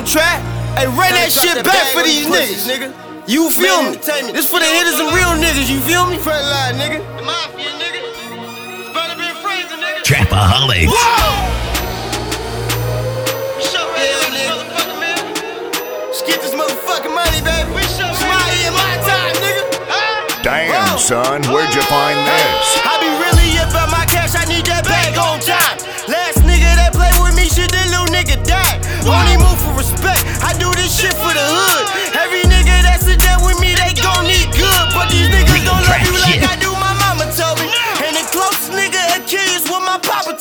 damn track. Hey, run that shit back for these niggas. Nigga. You feel me? This for the hitters and real niggas, you feel me? Front line, nigga. The mafia, nigga. Trapaholics. Whoa! Damn, son, where'd you find this? I be really about my cash, I need that bag on top. Last nigga that played with me, shit, that little nigga died.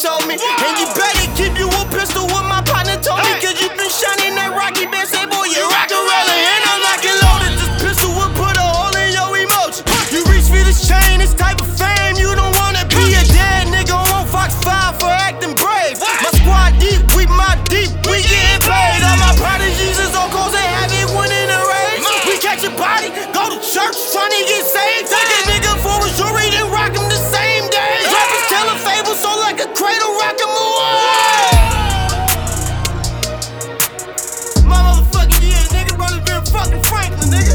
on me, and you better. Franklin, nigga.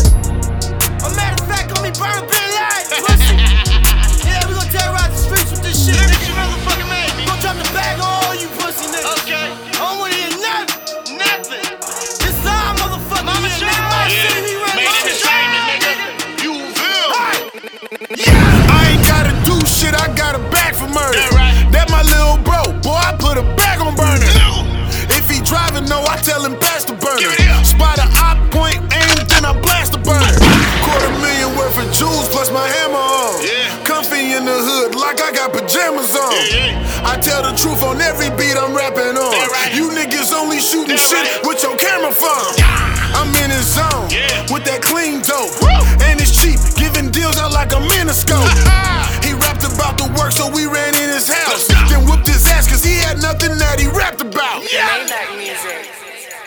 like I got pajamas on. Yeah. I tell the truth on every beat I'm rapping on. Right. You niggas only shooting shit with your camera phone. Yeah. I'm in his zone with that clean dope. Woo. And it's cheap, giving deals out like a miniscope. he rapped about the work, so we ran in his house. Then whooped his ass, cause he had nothing that he rapped about.